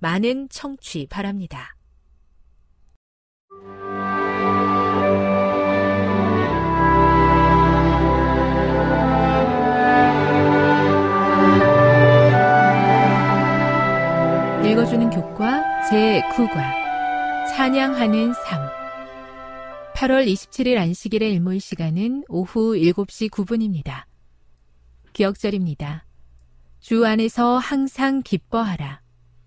많은 청취 바랍니다. 읽어주는 교과 제9과 찬양하는 삶 8월 27일 안식일의 일몰 시간은 오후 7시 9분입니다. 기억절입니다. 주 안에서 항상 기뻐하라.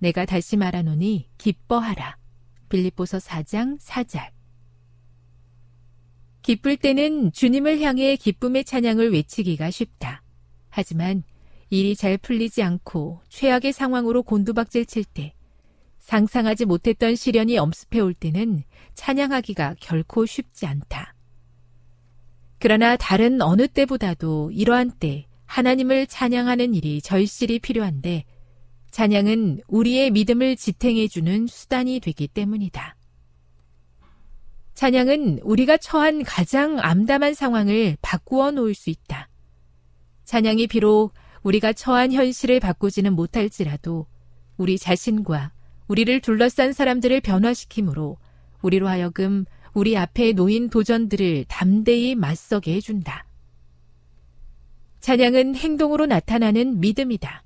내가 다시 말하노니 기뻐하라. 빌립보서 4장 4절. 기쁠 때는 주님을 향해 기쁨의 찬양을 외치기가 쉽다. 하지만 일이 잘 풀리지 않고 최악의 상황으로 곤두박질 칠 때, 상상하지 못했던 시련이 엄습해 올 때는 찬양하기가 결코 쉽지 않다. 그러나 다른 어느 때보다도 이러한 때 하나님을 찬양하는 일이 절실히 필요한데 찬양은 우리의 믿음을 지탱해주는 수단이 되기 때문이다. 찬양은 우리가 처한 가장 암담한 상황을 바꾸어 놓을 수 있다. 찬양이 비록 우리가 처한 현실을 바꾸지는 못할지라도 우리 자신과 우리를 둘러싼 사람들을 변화시키므로 우리로 하여금 우리 앞에 놓인 도전들을 담대히 맞서게 해준다. 찬양은 행동으로 나타나는 믿음이다.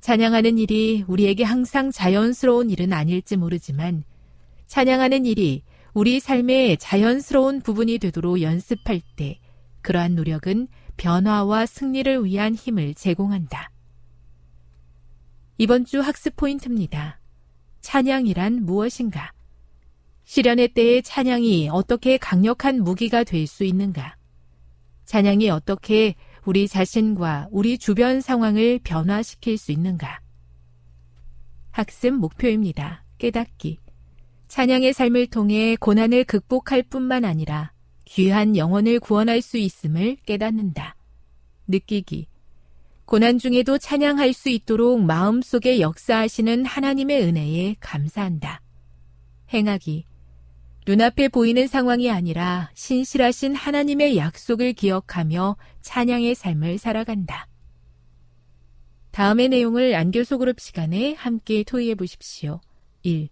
찬양하는 일이 우리에게 항상 자연스러운 일은 아닐지 모르지만 찬양하는 일이 우리 삶의 자연스러운 부분이 되도록 연습할 때 그러한 노력은 변화와 승리를 위한 힘을 제공한다. 이번 주 학습 포인트입니다. 찬양이란 무엇인가? 시련의 때에 찬양이 어떻게 강력한 무기가 될 수 있는가? 찬양이 어떻게 우리 자신과 우리 주변 상황을 변화시킬 수 있는가? 학습 목표입니다. 깨닫기. 찬양의 삶을 통해 고난을 극복할 뿐만 아니라 귀한 영혼을 구원할 수 있음을 깨닫는다. 느끼기. 고난 중에도 찬양할 수 있도록 마음속에 역사하시는 하나님의 은혜에 감사한다. 행하기. 눈앞에 보이는 상황이 아니라 신실하신 하나님의 약속을 기억하며 찬양의 삶을 살아간다. 다음의 내용을 안교소 그룹 시간에 함께 토의해 보십시오. 1.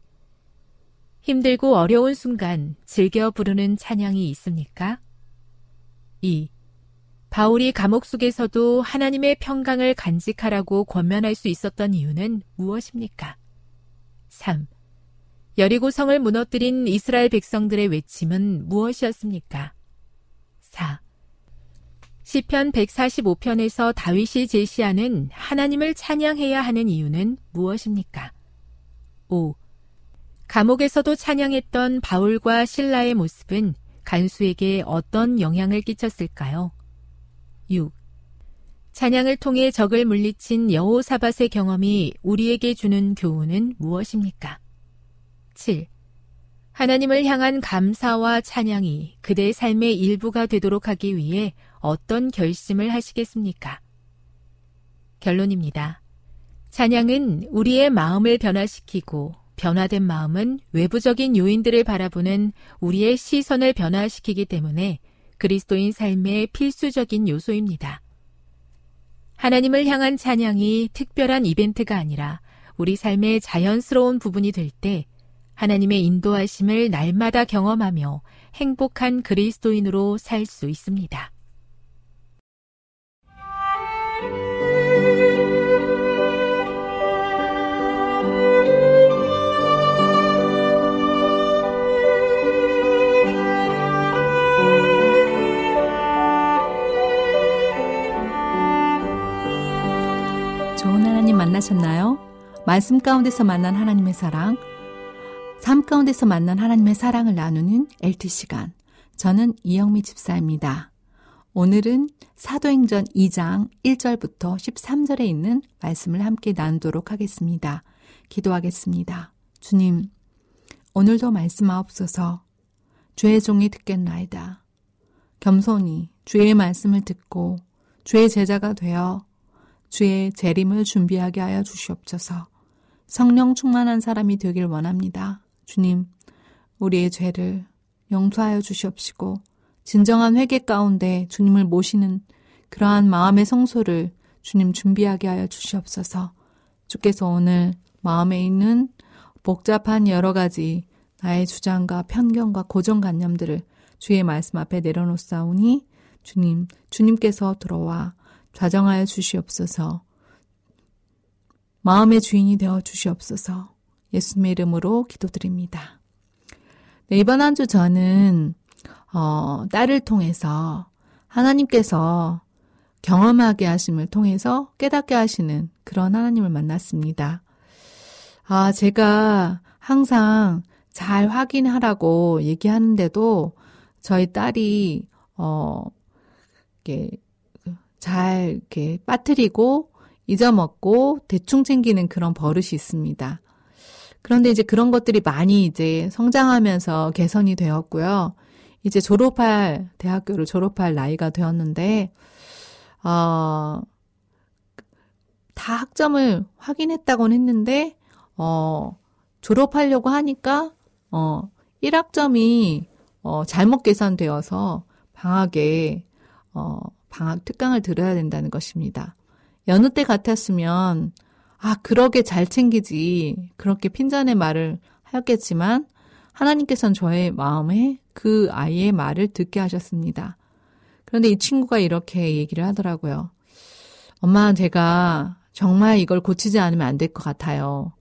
힘들고 어려운 순간 즐겨 부르는 찬양이 있습니까? 2. 바울이 감옥 속에서도 하나님의 평강을 간직하라고 권면할 수 있었던 이유는 무엇입니까? 3. 여리고 성을 무너뜨린 이스라엘 백성들의 외침은 무엇이었습니까? 4. 시편 145편에서 다윗이 제시하는 하나님을 찬양해야 하는 이유는 무엇입니까? 5. 감옥에서도 찬양했던 바울과 신라의 모습은 간수에게 어떤 영향을 끼쳤을까요? 6. 찬양을 통해 적을 물리친 여호사밧의 경험이 우리에게 주는 교훈은 무엇입니까? 7. 하나님을 향한 감사와 찬양이 그대의 삶의 일부가 되도록 하기 위해 어떤 결심을 하시겠습니까? 결론입니다. 찬양은 우리의 마음을 변화시키고 변화된 마음은 외부적인 요인들을 바라보는 우리의 시선을 변화시키기 때문에 그리스도인 삶의 필수적인 요소입니다. 하나님을 향한 찬양이 특별한 이벤트가 아니라 우리 삶의 자연스러운 부분이 될 때 하나님의 인도하심을 날마다 경험하며 행복한 그리스도인으로 살 수 있습니다. 만나셨나요? 말씀 가운데서 만난 하나님의 사랑, 삶 가운데서 만난 하나님의 사랑을 나누는 LT 시간. 저는 이영미 집사입니다. 오늘은 사도행전 2장 1절부터 13절에 있는 말씀을 함께 나누도록 하겠습니다. 기도하겠습니다. 주님, 오늘도 말씀하옵소서. 주의 종이 듣겠나이다. 겸손히 주의 말씀을 듣고 주의 제자가 되어 주의 재림을 준비하게 하여 주시옵소서. 성령 충만한 사람이 되길 원합니다. 주님, 우리의 죄를 용서하여 주시옵시고 진정한 회개 가운데 주님을 모시는 그러한 마음의 성소를 주님 준비하게 하여 주시옵소서. 주께서 오늘 마음에 있는 복잡한 여러 가지 나의 주장과 편견과 고정관념들을 주의 말씀 앞에 내려놓사오니 주님, 주님께서 들어와 좌정하여 주시옵소서. 마음의 주인이 되어 주시옵소서. 예수님의 이름으로 기도드립니다. 네, 이번 한 주 저는 어, 딸을 통해서 하나님께서 경험하게 하심을 통해서 깨닫게 하시는 그런 하나님을 만났습니다. 아, 제가 항상 잘 확인하라고 얘기하는데도 저희 딸이 어 이게 잘 이렇게 빠뜨리고 잊어먹고 대충 챙기는 그런 버릇이 있습니다. 그런데 이제 그런 것들이 많이 이제 성장하면서 개선이 되었고요. 이제 졸업할, 대학교를 졸업할 나이가 되었는데, 어, 다 학점을 확인했다고는 했는데, 어, 졸업하려고 하니까, 어, 1학점이, 어, 잘못 계산되어서 방학에, 어, 방학 특강을 들어야 된다는 것입니다. 여느 때 같았으면 아 그러게 잘 챙기지 그렇게 핀잔의 말을 하였겠지만 하나님께서는 저의 마음에 그 아이의 말을 듣게 하셨습니다. 그런데 이 친구가 이렇게 얘기를 하더라고요. 엄마 제가 정말 이걸 고치지 않으면 안 될 것 같아요.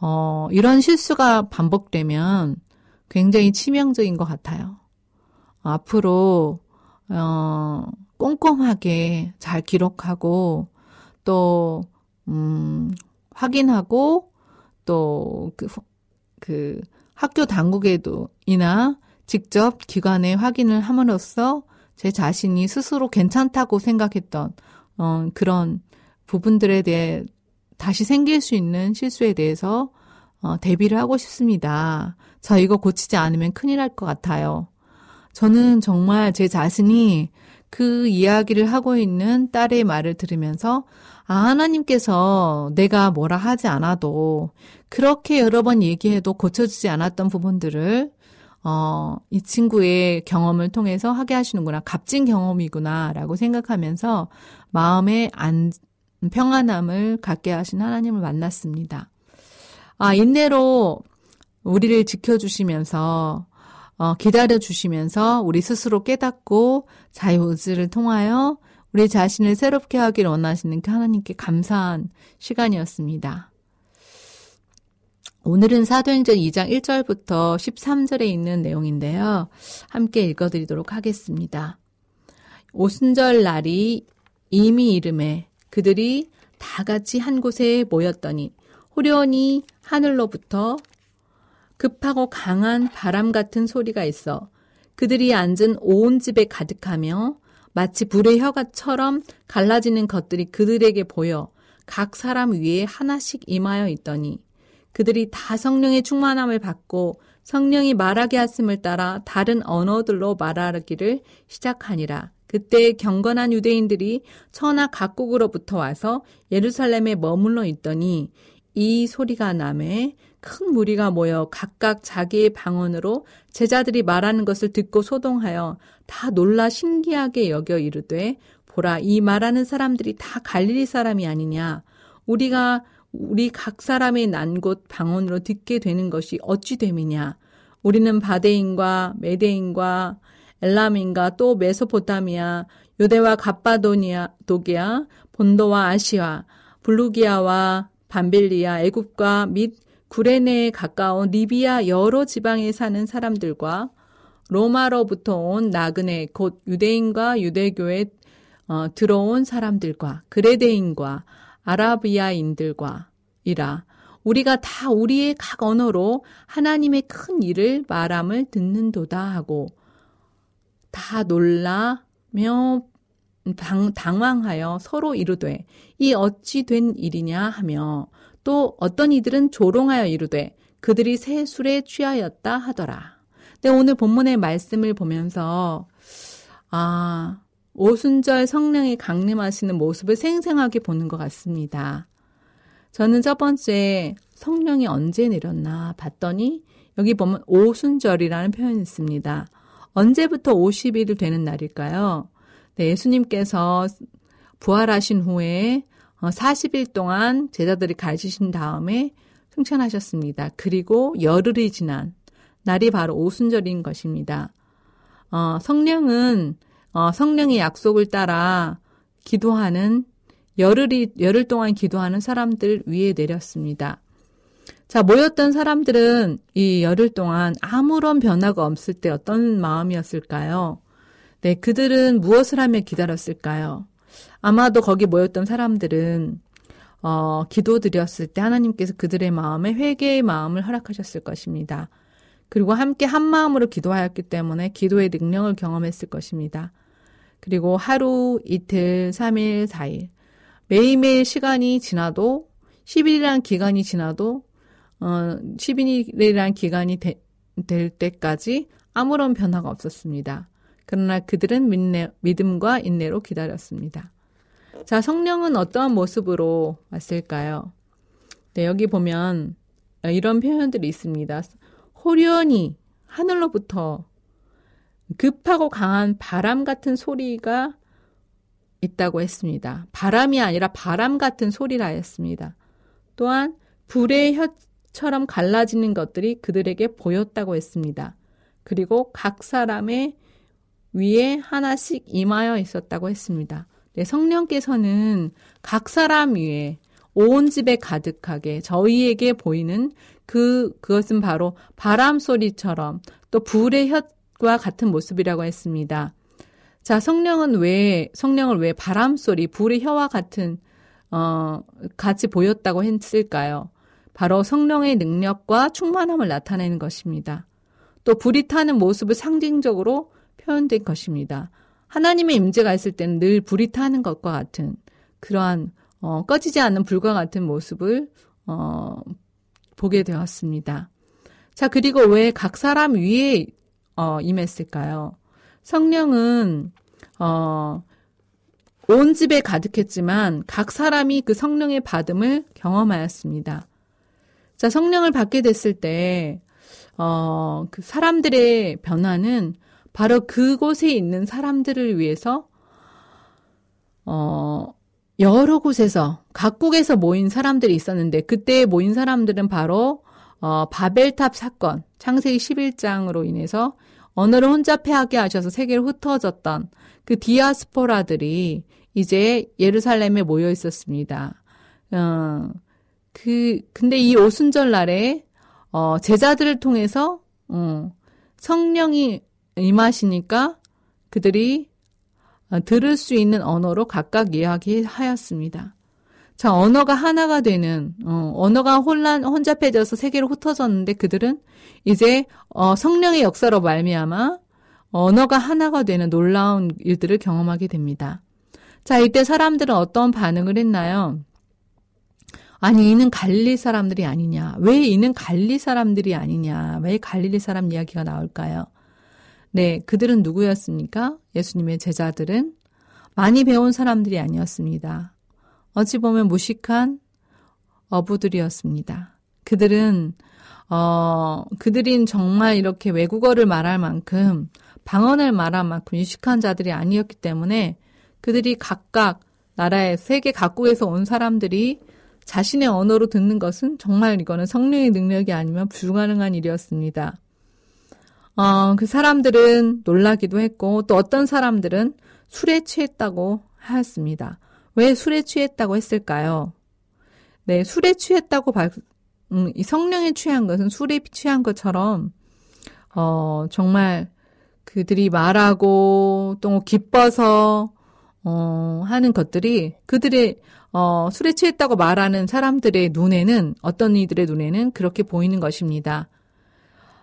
어, 이런 실수가 반복되면 굉장히 치명적인 것 같아요. 앞으로 어, 꼼꼼하게 잘 기록하고 또, 음, 확인하고 또 그, 그 학교 당국에도 이나 직접 기관에 확인을 함으로써 제 자신이 스스로 괜찮다고 생각했던 어, 그런 부분들에 대해 다시 생길 수 있는 실수에 대해서 어, 대비를 하고 싶습니다. 저 이거 고치지 않으면 큰일 날 것 같아요. 저는 정말 제 자신이 그 이야기를 하고 있는 딸의 말을 들으면서 아, 하나님께서 내가 뭐라 하지 않아도 그렇게 여러 번 얘기해도 고쳐지지 않았던 부분들을 어, 이 친구의 경험을 통해서 하게 하시는구나. 값진 경험이구나 라고 생각하면서 마음의 안, 평안함을 갖게 하신 하나님을 만났습니다. 아, 인내로 우리를 지켜주시면서 어, 기다려 주시면서 우리 스스로 깨닫고 자유의지를 통하여 우리 자신을 새롭게 하길 원하시는 그 하나님께 감사한 시간이었습니다. 오늘은 사도행전 2장 1절부터 13절에 있는 내용인데요. 함께 읽어드리도록 하겠습니다. 오순절 날이 이미 이름에 그들이 다 같이 한 곳에 모였더니 후련히 하늘로부터 급하고 강한 바람 같은 소리가 있어 그들이 앉은 온 집에 가득하며 마치 불의 혀가처럼 갈라지는 것들이 그들에게 보여 각 사람 위에 하나씩 임하여 있더니 그들이 다 성령의 충만함을 받고 성령이 말하게 하심을 따라 다른 언어들로 말하기를 시작하니라. 그때 경건한 유대인들이 천하 각국으로부터 와서 예루살렘에 머물러 있더니 이 소리가 남에 큰 무리가 모여 각각 자기의 방언으로 제자들이 말하는 것을 듣고 소동하여 다 놀라 신기하게 여겨 이르되 보라 이 말하는 사람들이 다 갈릴리 사람이 아니냐? 우리가 우리 각 사람의 난 곳 방언으로 듣게 되는 것이 어찌 됨이냐? 우리는 바데인과 메데인과 엘람인과 또 메소포타미아 요대와 갑바도니아 도기아 본도와 아시아 블루기아와 반빌리아 애굽과 및 구레네에 가까운 리비아 여러 지방에 사는 사람들과 로마로부터 온 나그네 곧 유대인과 유대교에 어, 들어온 사람들과 그레데인과 아라비아인들과 이라 우리가 다 우리의 각 언어로 하나님의 큰 일을 말함을 듣는도다 하고 다 놀라며 당, 당황하여 서로 이르되 이 어찌 된 일이냐 하며 또 어떤 이들은 조롱하여 이르되 그들이 새 술에 취하였다 하더라. 네, 오늘 본문의 말씀을 보면서 아 오순절 성령이 강림하시는 모습을 생생하게 보는 것 같습니다. 저는 첫 번째 성령이 언제 내렸나 봤더니 여기 보면 오순절이라는 표현이 있습니다. 언제부터 50일 되는 날일까요? 네, 예수님께서 부활하신 후에 40일 어, 동안 제자들이 가르치신 다음에 승천하셨습니다. 그리고 열흘이 지난 날이 바로 오순절인 것입니다. 어, 성령은 어, 성령의 약속을 따라 기도하는 열흘이 열흘 동안 기도하는 사람들 위에 내렸습니다. 자, 모였던 사람들은 이 열흘 동안 아무런 변화가 없을 때 어떤 마음이었을까요? 네, 그들은 무엇을 하며 기다렸을까요? 아마도 거기 모였던 사람들은 어, 기도드렸을 때 하나님께서 그들의 마음에 회개의 마음을 허락하셨을 것입니다. 그리고 함께 한 마음으로 기도하였기 때문에 기도의 능력을 경험했을 것입니다. 그리고 하루, 이틀, 3일, 4일. 매일매일 시간이 지나도 10일이라는 기간이 지나도 어 10일이라는 기간이 되, 될 때까지 아무런 변화가 없었습니다. 그러나 그들은 믿네, 믿음과 인내로 기다렸습니다. 자, 성령은 어떠한 모습으로 왔을까요? 네, 여기 보면 이런 표현들이 있습니다. 호련히 하늘로부터 급하고 강한 바람 같은 소리가 있다고 했습니다. 바람이 아니라 바람 같은 소리라 했습니다. 또한 불의 혀처럼 갈라지는 것들이 그들에게 보였다고 했습니다. 그리고 각 사람의 위에 하나씩 임하여 있었다고 했습니다. 네, 성령께서는 각 사람 위에 온 집에 가득하게 저희에게 보이는 그 그것은 바로 바람 소리처럼 또 불의 혀과 같은 모습이라고 했습니다. 자, 성령은 왜, 성령을 왜 바람 소리, 불의 혀와 같은, 어, 같이 보였다고 했을까요? 바로 성령의 능력과 충만함을 나타내는 것입니다. 또 불이 타는 모습을 상징적으로 표현된 것입니다. 하나님의 임재가 있을 때는 늘 불이 타는 것과 같은 그러한 어, 꺼지지 않는 불과 같은 모습을 어, 보게 되었습니다. 자 그리고 왜 각 사람 위에 어, 임했을까요? 성령은 어, 온 집에 가득했지만 각 사람이 그 성령의 받음을 경험하였습니다. 자, 성령을 받게 됐을 때, 어, 그 사람들의 변화는 바로 그곳에 있는 사람들을 위해서, 어, 여러 곳에서, 각국에서 모인 사람들이 있었는데, 그때 모인 사람들은 바로, 어, 바벨탑 사건, 창세기 11장으로 인해서 언어를 혼잡해하게 하셔서 세계를 흩어졌던 그 디아스포라들이 이제 예루살렘에 모여 있었습니다. 어, 그, 근데 이 오순절 날에, 어, 제자들을 통해서, 어, 성령이 임하시니까 그들이 어, 들을 수 있는 언어로 각각 이야기하였습니다. 자, 언어가 하나가 되는, 어, 언어가 혼란, 혼잡해져서 세계로 흩어졌는데 그들은 이제, 어, 성령의 역사로 말미암아 언어가 하나가 되는 놀라운 일들을 경험하게 됩니다. 자, 이때 사람들은 어떤 반응을 했나요? 아니, 이는 갈릴리 사람들이 아니냐. 왜 이는 갈릴리 사람들이 아니냐. 왜 갈릴리 사람 이야기가 나올까요? 네, 그들은 누구였습니까? 예수님의 제자들은 많이 배운 사람들이 아니었습니다. 어찌 보면 무식한 어부들이었습니다. 그들은 어 그들인 정말 이렇게 외국어를 말할 만큼 방언을 말할 만큼 유식한 자들이 아니었기 때문에 그들이 각각 나라의 세계 각국에서 온 사람들이 자신의 언어로 듣는 것은 정말 이거는 성령의 능력이 아니면 불가능한 일이었습니다. 어, 그 사람들은 놀라기도 했고 또 어떤 사람들은 술에 취했다고 하였습니다. 왜 술에 취했다고 했을까요? 네, 술에 취했다고 발, 음, 이 성령에 취한 것은 술에 취한 것처럼 어, 정말 그들이 말하고 또 기뻐서 어, 하는 것들이 그들의 어, 술에 취했다고 말하는 사람들의 눈에는 어떤 이들의 눈에는 그렇게 보이는 것입니다.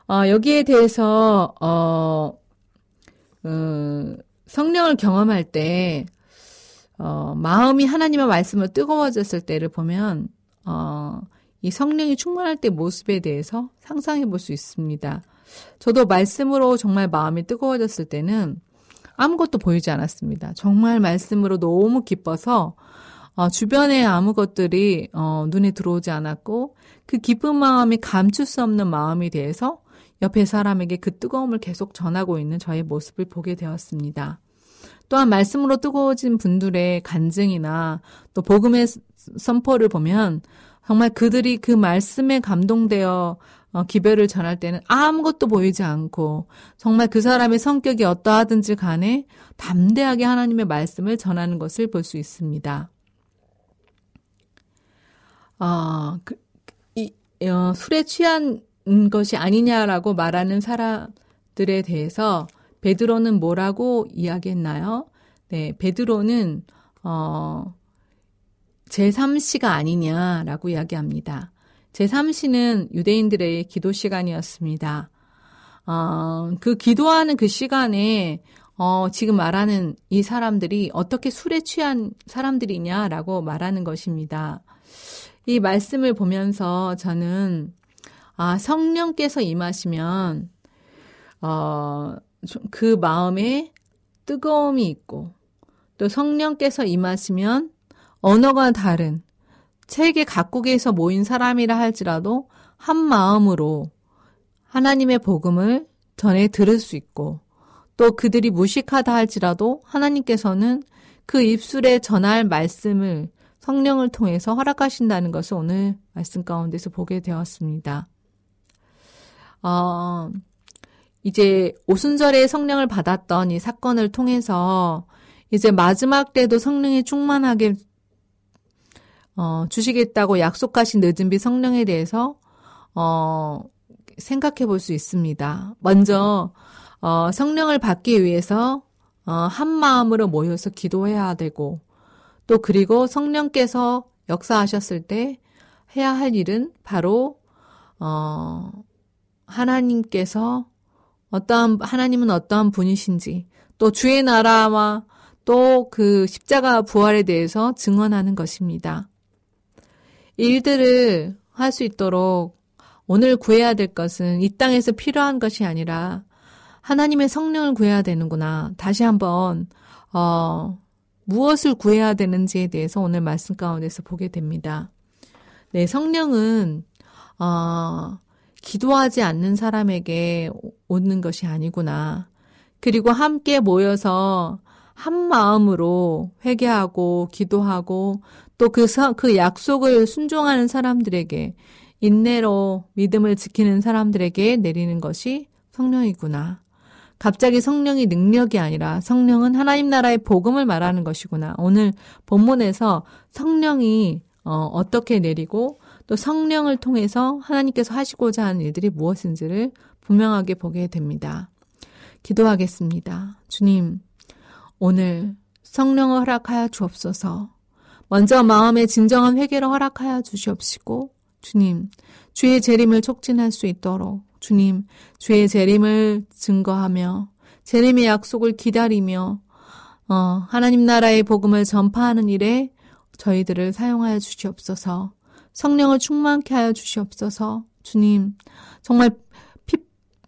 어, 여기에 대해서 어, 어, 성령을 경험할 때 어, 마음이 하나님의 말씀을 뜨거워졌을 때를 보면 어, 이 성령이 충만할 때 모습에 대해서 상상해 볼 수 있습니다. 저도 말씀으로 정말 마음이 뜨거워졌을 때는 아무것도 보이지 않았습니다. 정말 말씀으로 너무 기뻐서 어, 주변에 아무 것들이 어, 눈에 들어오지 않았고 그 기쁜 마음이 감출 수 없는 마음이 돼서 옆에 사람에게 그 뜨거움을 계속 전하고 있는 저의 모습을 보게 되었습니다. 또한 말씀으로 뜨거워진 분들의 간증이나 또 복음의 선포를 보면 정말 그들이 그 말씀에 감동되어 어, 기별을 전할 때는 아무것도 보이지 않고 정말 그 사람의 성격이 어떠하든지 간에 담대하게 하나님의 말씀을 전하는 것을 볼 수 있습니다. 아, 그, 이, 어, 술에 취한 것이 아니냐라고 말하는 사람들에 대해서 베드로는 뭐라고 이야기했나요? 네, 베드로는 어 제3시가 아니냐라고 이야기합니다. 제3시는 유대인들의 기도 시간이었습니다. 어, 그 기도하는 그 시간에 어, 지금 말하는 이 사람들이 어떻게 술에 취한 사람들이냐라고 말하는 것입니다. 이 말씀을 보면서 저는 아, 성령께서 임하시면 어, 그 마음에 뜨거움이 있고 또 성령께서 임하시면 언어가 다른 세계 각국에서 모인 사람이라 할지라도 한 마음으로 하나님의 복음을 전해 들을 수 있고 또 그들이 무식하다 할지라도 하나님께서는 그 입술에 전할 말씀을 성령을 통해서 허락하신다는 것을 오늘 말씀 가운데서 보게 되었습니다. 어, 이제 오순절에 성령을 받았던 이 사건을 통해서 이제 마지막 때도 성령이 충만하게 어, 주시겠다고 약속하신 늦은 비 성령에 대해서 어, 생각해 볼 수 있습니다. 먼저 어, 성령을 받기 위해서 어, 한 마음으로 모여서 기도해야 되고 또 그리고 성령께서 역사하셨을 때 해야 할 일은 바로 어, 하나님께서 어떠한 하나님은 어떠한 분이신지 또 주의 나라와 또 그 십자가 부활에 대해서 증언하는 것입니다. 일들을 할 수 있도록 오늘 구해야 될 것은 이 땅에서 필요한 것이 아니라 하나님의 성령을 구해야 되는구나. 다시 한번 어 무엇을 구해야 되는지에 대해서 오늘 말씀 가운데서 보게 됩니다. 네, 성령은 어 기도하지 않는 사람에게 오는 것이 아니구나. 그리고 함께 모여서 한 마음으로 회개하고 기도하고 또그 그 약속을 순종하는 사람들에게 인내로 믿음을 지키는 사람들에게 내리는 것이 성령이구나. 갑자기 성령이 능력이 아니라 성령은 하나님 나라의 복음을 말하는 것이구나. 오늘 본문에서 성령이 어, 어떻게 내리고 또 성령을 통해서 하나님께서 하시고자 하는 일들이 무엇인지를 분명하게 보게 됩니다. 기도하겠습니다. 주님, 오늘 성령을 허락하여 주옵소서. 먼저 마음의 진정한 회개를 허락하여 주시옵시고 주님 주의 재림을 촉진할 수 있도록 주님 주의 재림을 증거하며 재림의 약속을 기다리며 어, 하나님 나라의 복음을 전파하는 일에 저희들을 사용하여 주시옵소서. 성령을 충만케 하여 주시옵소서. 주님, 정말 피,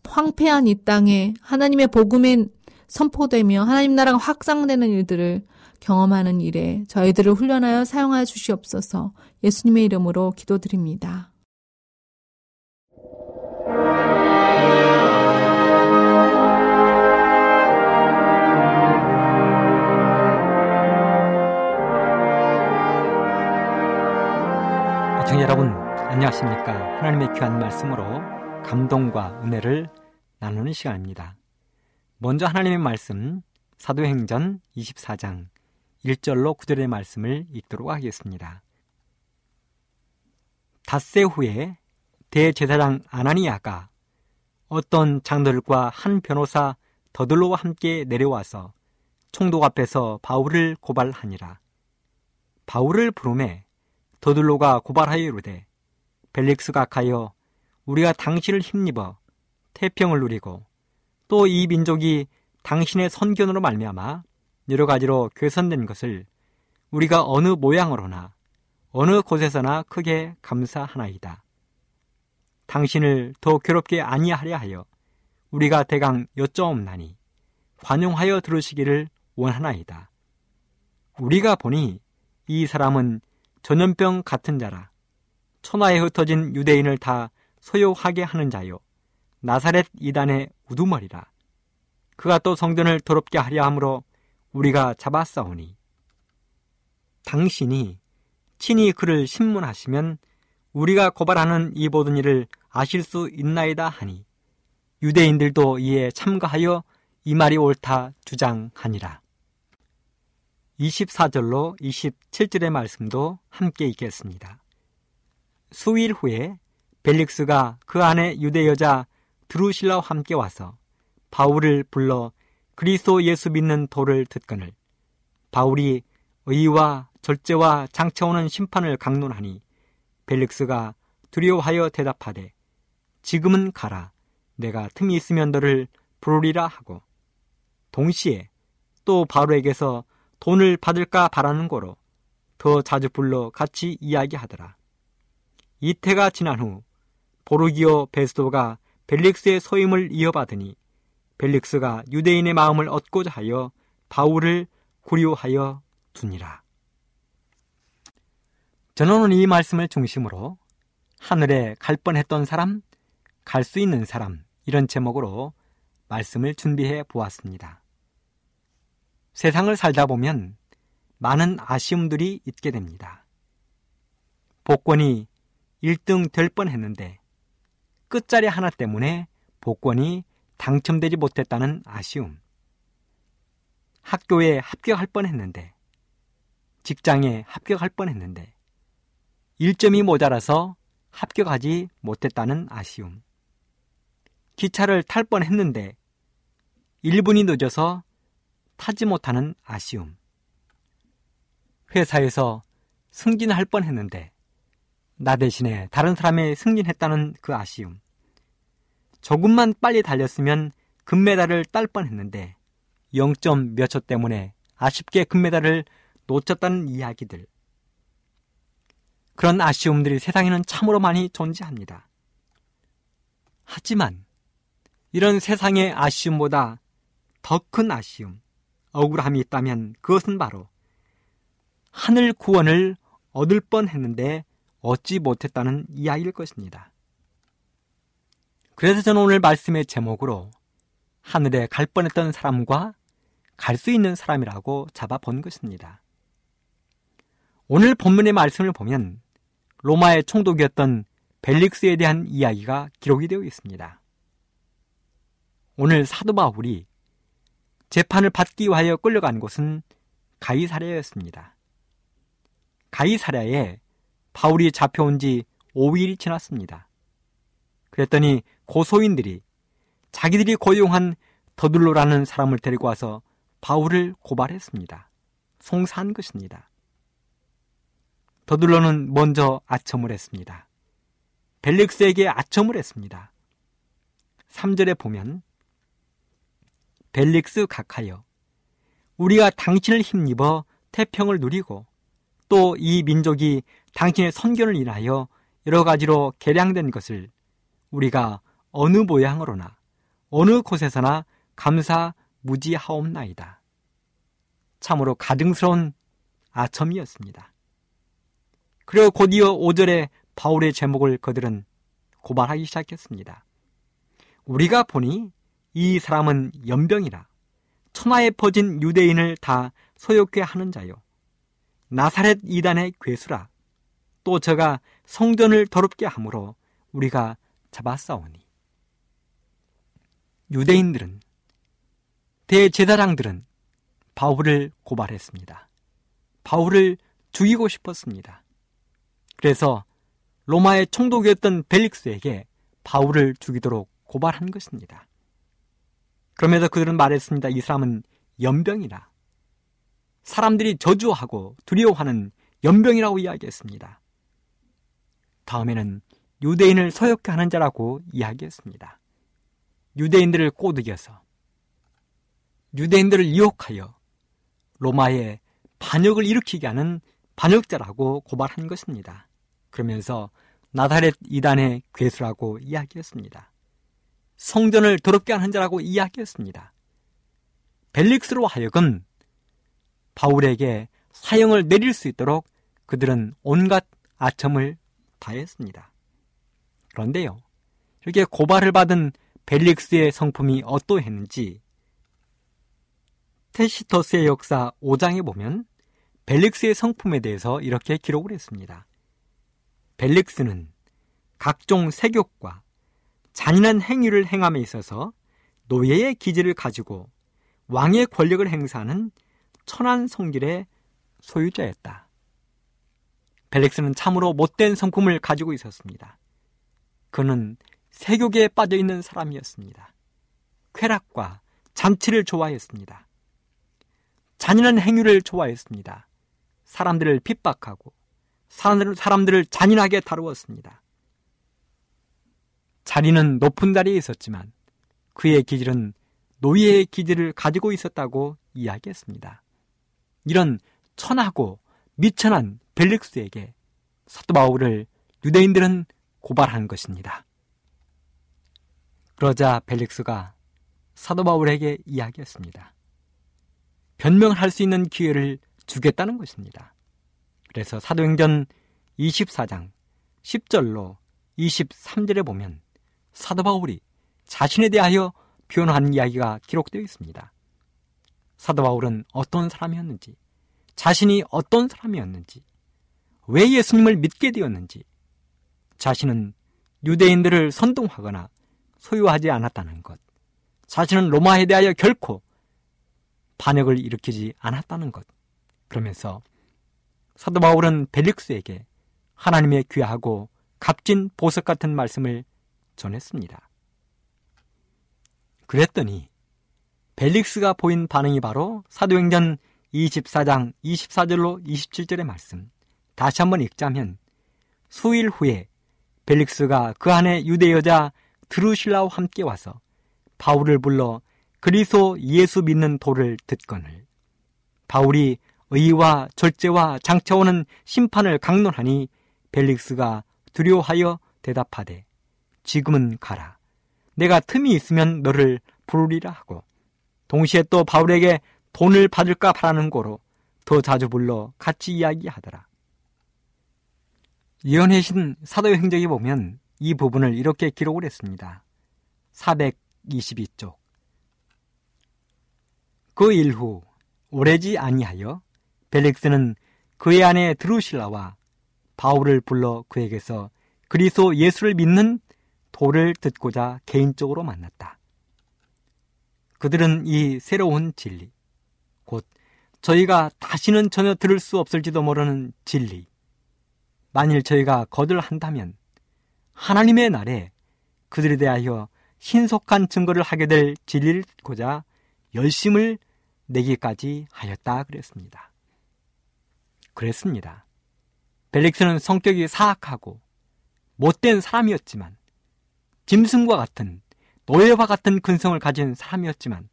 황폐한 이 땅에 하나님의 복음에 선포되며 하나님 나라가 확장되는 일들을 경험하는 일에 저희들을 훈련하여 사용하여 주시옵소서. 예수님의 이름으로 기도드립니다. 애청자 여러분 안녕하십니까? 하나님의 귀한 말씀으로 감동과 은혜를 나누는 시간입니다. 먼저 하나님의 말씀 사도행전 24장 1절로 9절의 말씀을 읽도록 하겠습니다. 닷새 후에 대제사장 아나니아가 어떤 장들과 한 변호사 더들로와 함께 내려와서 총독 앞에서 바울을 고발하니라. 바울을 부름에 더들로가 고발하여 이르되 벨릭스가 가여 우리가 당신을 힘입어 태평을 누리고 또 이 민족이 당신의 선견으로 말미암아 여러 가지로 괴선된 것을 우리가 어느 모양으로나 어느 곳에서나 크게 감사하나이다. 당신을 더 괴롭게 아니하려 하여 우리가 대강 여쭤옵나니 관용하여 들으시기를 원하나이다. 우리가 보니 이 사람은 전염병 같은 자라. 천하에 흩어진 유대인을 다 소요하게 하는 자요. 나사렛 이단의 우두머리라. 그가 또 성전을 더럽게 하려 함으로 우리가 잡았사오니. 당신이 친히 그를 신문하시면 우리가 고발하는 이 모든 일을 아실 수 있나이다 하니 유대인들도 이에 참가하여 이 말이 옳다 주장하니라. 24절로 27절의 말씀도 함께 읽겠습니다. 수일 후에 벨릭스가 그 안에 유대 여자 드루실라와 함께 와서 바울을 불러 그리스도 예수 믿는 도를 듣거늘 바울이 의와 절제와 장차오는 심판을 강론하니 벨릭스가 두려워하여 대답하되 지금은 가라 내가 틈이 있으면 너를 부르리라 하고 동시에 또 바울에게서 돈을 받을까 바라는 거로 더 자주 불러 같이 이야기하더라. 이태가 지난 후 보르기오 베스도가 벨릭스의 소임을 이어받으니 벨릭스가 유대인의 마음을 얻고자 하여 바울을 구류하여 두니라. 저는 오늘 이 말씀을 중심으로 하늘에 갈 뻔했던 사람, 갈 수 있는 사람 이런 제목으로 말씀을 준비해 보았습니다. 세상을 살다 보면 많은 아쉬움들이 있게 됩니다. 복권이 1등 될 뻔 했는데 끝자리 하나 때문에 복권이 당첨되지 못했다는 아쉬움. 학교에 합격할 뻔 했는데 직장에 합격할 뻔 했는데 1점이 모자라서 합격하지 못했다는 아쉬움. 기차를 탈 뻔 했는데 1분이 늦어서 타지 못하는 아쉬움. 회사에서 승진할 뻔 했는데 나 대신에 다른 사람이 승진했다는 그 아쉬움. 조금만 빨리 달렸으면 금메달을 딸 뻔 했는데 0점 몇초 때문에 아쉽게 금메달을 놓쳤다는 이야기들. 그런 아쉬움들이 세상에는 참으로 많이 존재합니다. 하지만 이런 세상의 아쉬움보다 더 큰 아쉬움, 억울함이 있다면 그것은 바로 하늘 구원을 얻을 뻔 했는데 얻지 못했다는 이야기일 것입니다. 그래서 저는 오늘 말씀의 제목으로 하늘에 갈 뻔했던 사람과 갈 수 있는 사람이라고 잡아본 것입니다. 오늘 본문의 말씀을 보면 로마의 총독이었던 벨릭스에 대한 이야기가 기록이 되어 있습니다. 오늘 사도 바울이 재판을 받기 위하여 끌려간 곳은 가이사랴였습니다. 가이사랴에 바울이 잡혀온 지 5일이 지났습니다. 그랬더니 고소인들이 자기들이 고용한 더둘로라는 사람을 데리고 와서 바울을 고발했습니다. 송사한 것입니다. 더둘러는 먼저 아첨을 했습니다. 벨릭스에게 아첨을 했습니다. 3절에 보면 벨릭스 각하여 우리가 당신을 힘입어 태평을 누리고 또 이 민족이 당신의 선견을 인하여 여러 가지로 개량된 것을 우리가 어느 모양으로나 어느 곳에서나 감사 무지하옵나이다. 참으로 가증스러운 아첨이었습니다. 그리고 곧이어 5절에 바울의 제목을 그들은 고발하기 시작했습니다. 우리가 보니 이 사람은 연병이라 천하에 퍼진 유대인을 다 소욕케 하는 자요. 나사렛 이단의 괴수라. 또 저가 성전을 더럽게 함으로 우리가 잡았사오니. 유대인들은 대제사장들은 바울을 고발했습니다. 바울을 죽이고 싶었습니다. 그래서 로마의 총독이었던 벨릭스에게 바울을 죽이도록 고발한 것입니다. 그러면서 그들은 말했습니다. 이 사람은 연병이라. 사람들이 저주하고 두려워하는 연병이라고 이야기했습니다. 다음에는 유대인을 서역케 하는 자라고 이야기했습니다. 유대인들을 꼬드겨서 유대인들을 유혹하여 로마에 반역을 일으키게 하는 반역자라고 고발한 것입니다. 그러면서 나사렛 이단의 괴수라고 이야기했습니다. 성전을 더럽게 하는 자라고 이야기했습니다. 벨릭스로 하여금 바울에게 사형을 내릴 수 있도록 그들은 온갖 아첨을 다했습니다. 그런데요, 이렇게 고발을 받은 벨릭스의 성품이 어떠했는지 테시터스의 역사 5장에 보면 벨릭스의 성품에 대해서 이렇게 기록을 했습니다. 벨릭스는 각종 세욕과 잔인한 행위를 행함에 있어서 노예의 기질을 가지고 왕의 권력을 행사하는 천한 성질의 소유자였다. 벨릭스는 참으로 못된 성품을 가지고 있었습니다. 그는 세욕에 빠져 있는 사람이었습니다. 쾌락과 잔치를 좋아했습니다. 잔인한 행위를 좋아했습니다. 사람들을 핍박하고 사람들을 잔인하게 다루었습니다. 자리는 높은 자리에 있었지만 그의 기질은 노예의 기질을 가지고 있었다고 이야기했습니다. 이런 천하고 미천한 벨릭스에게 사도 바울을 유대인들은 고발한 것입니다. 그러자 벨릭스가 사도 바울에게 이야기했습니다. 변명을 할 수 있는 기회를 주겠다는 것입니다. 그래서 사도행전 24장 10절로 23절에 보면 사도 바울이 자신에 대하여 표현한 이야기가 기록되어 있습니다. 사도 바울은 어떤 사람이었는지, 자신이 어떤 사람이었는지, 왜 예수님을 믿게 되었는지, 자신은 유대인들을 선동하거나 소유하지 않았다는 것, 자신은 로마에 대하여 결코 반역을 일으키지 않았다는 것, 그러면서 사도 바울은 벨릭스에게 하나님의 귀하고 값진 보석 같은 말씀을 전했습니다. 그랬더니 벨릭스가 보인 반응이 바로 사도행전 24장 24절로 27절의 말씀. 다시 한번 읽자면 수일 후에 벨릭스가 그 안에 유대 여자 드루실라와 함께 와서 바울을 불러 그리소 예수 믿는 도를 듣거늘 바울이 의와 절제와 장차오는 심판을 강론하니 벨릭스가 두려워하여 대답하되 지금은 가라. 내가 틈이 있으면 너를 부르리라 하고 동시에 또 바울에게 돈을 받을까 바라는 거로 더 자주 불러 같이 이야기하더라. 예언해신 사도의 행적에 보면 이 부분을 이렇게 기록을 했습니다. 422쪽. 그 일후 오래지 아니하여 벨릭스는 그의 아내 드루실라와 바울을 불러 그에게서 그리스도 예수를 믿는 도를 듣고자 개인적으로 만났다. 그들은 이 새로운 진리, 곧 저희가 다시는 전혀 들을 수 없을지도 모르는 진리, 만일 저희가 거절한다면 하나님의 날에 그들에 대하여 신속한 증거를 하게 될 진리를 듣고자 열심을 내기까지 하였다 그랬습니다. 그랬습니다. 벨릭스는 성격이 사악하고 못된 사람이었지만 짐승과 같은 노예와 같은 근성을 가진 사람이었지만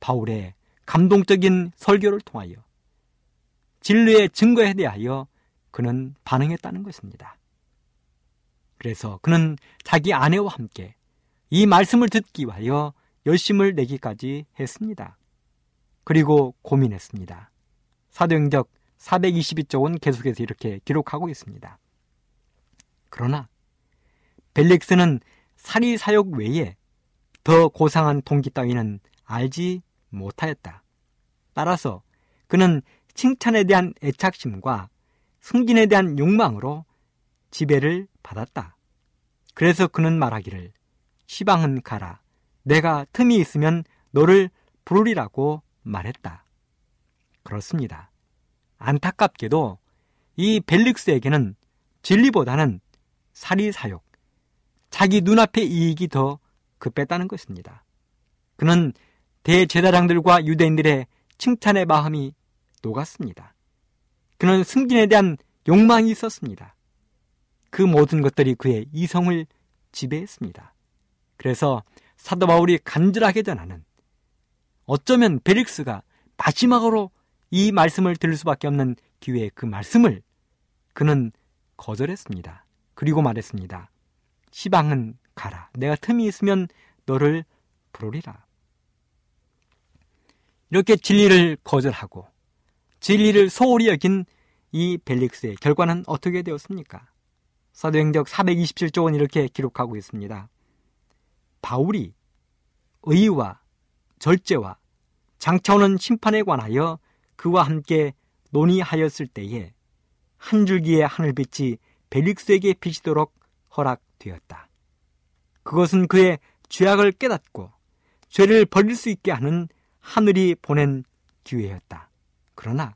바울의 감동적인 설교를 통하여 진리의 증거에 대하여 그는 반응했다는 것입니다. 그래서 그는 자기 아내와 함께 이 말씀을 듣기 위하여 열심을 내기까지 했습니다. 그리고 고민했습니다. 사도행적 422쪽은 계속해서 이렇게 기록하고 있습니다. 그러나 벨릭스는 사리 사욕 외에 더 고상한 동기 따위는 알지 못하였다. 따라서 그는 칭찬에 대한 애착심과 승진에 대한 욕망으로 지배를 받았다. 그래서 그는 말하기를 시방은 가라. 내가 틈이 있으면 너를 부르리라고 말했다. 그렇습니다. 안타깝게도 이 벨릭스에게는 진리보다는 사리사욕, 자기 눈앞의 이익이 더 급했다는 것입니다. 그는 대제사장들과 유대인들의 칭찬의 마음이 녹았습니다. 그는 승진에 대한 욕망이 있었습니다. 그 모든 것들이 그의 이성을 지배했습니다. 그래서 사도 바울이 간절하게 전하는 어쩌면 베릭스가 마지막으로 이 말씀을 들을 수밖에 없는 기회에 그 말씀을 그는 거절했습니다. 그리고 말했습니다. 시방은 가라. 내가 틈이 있으면 너를 부르리라. 이렇게 진리를 거절하고 진리를 소홀히 여긴 이 벨릭스의 결과는 어떻게 되었습니까? 사도행적 427쪽은 이렇게 기록하고 있습니다. 바울이 의와 절제와 장차오는 심판에 관하여 그와 함께 논의하였을 때에 한 줄기의 하늘빛이 벨릭스에게 비치도록 허락 되었다. 그것은 그의 죄악을 깨닫고 죄를 버릴 수 있게 하는 하늘이 보낸 기회였다. 그러나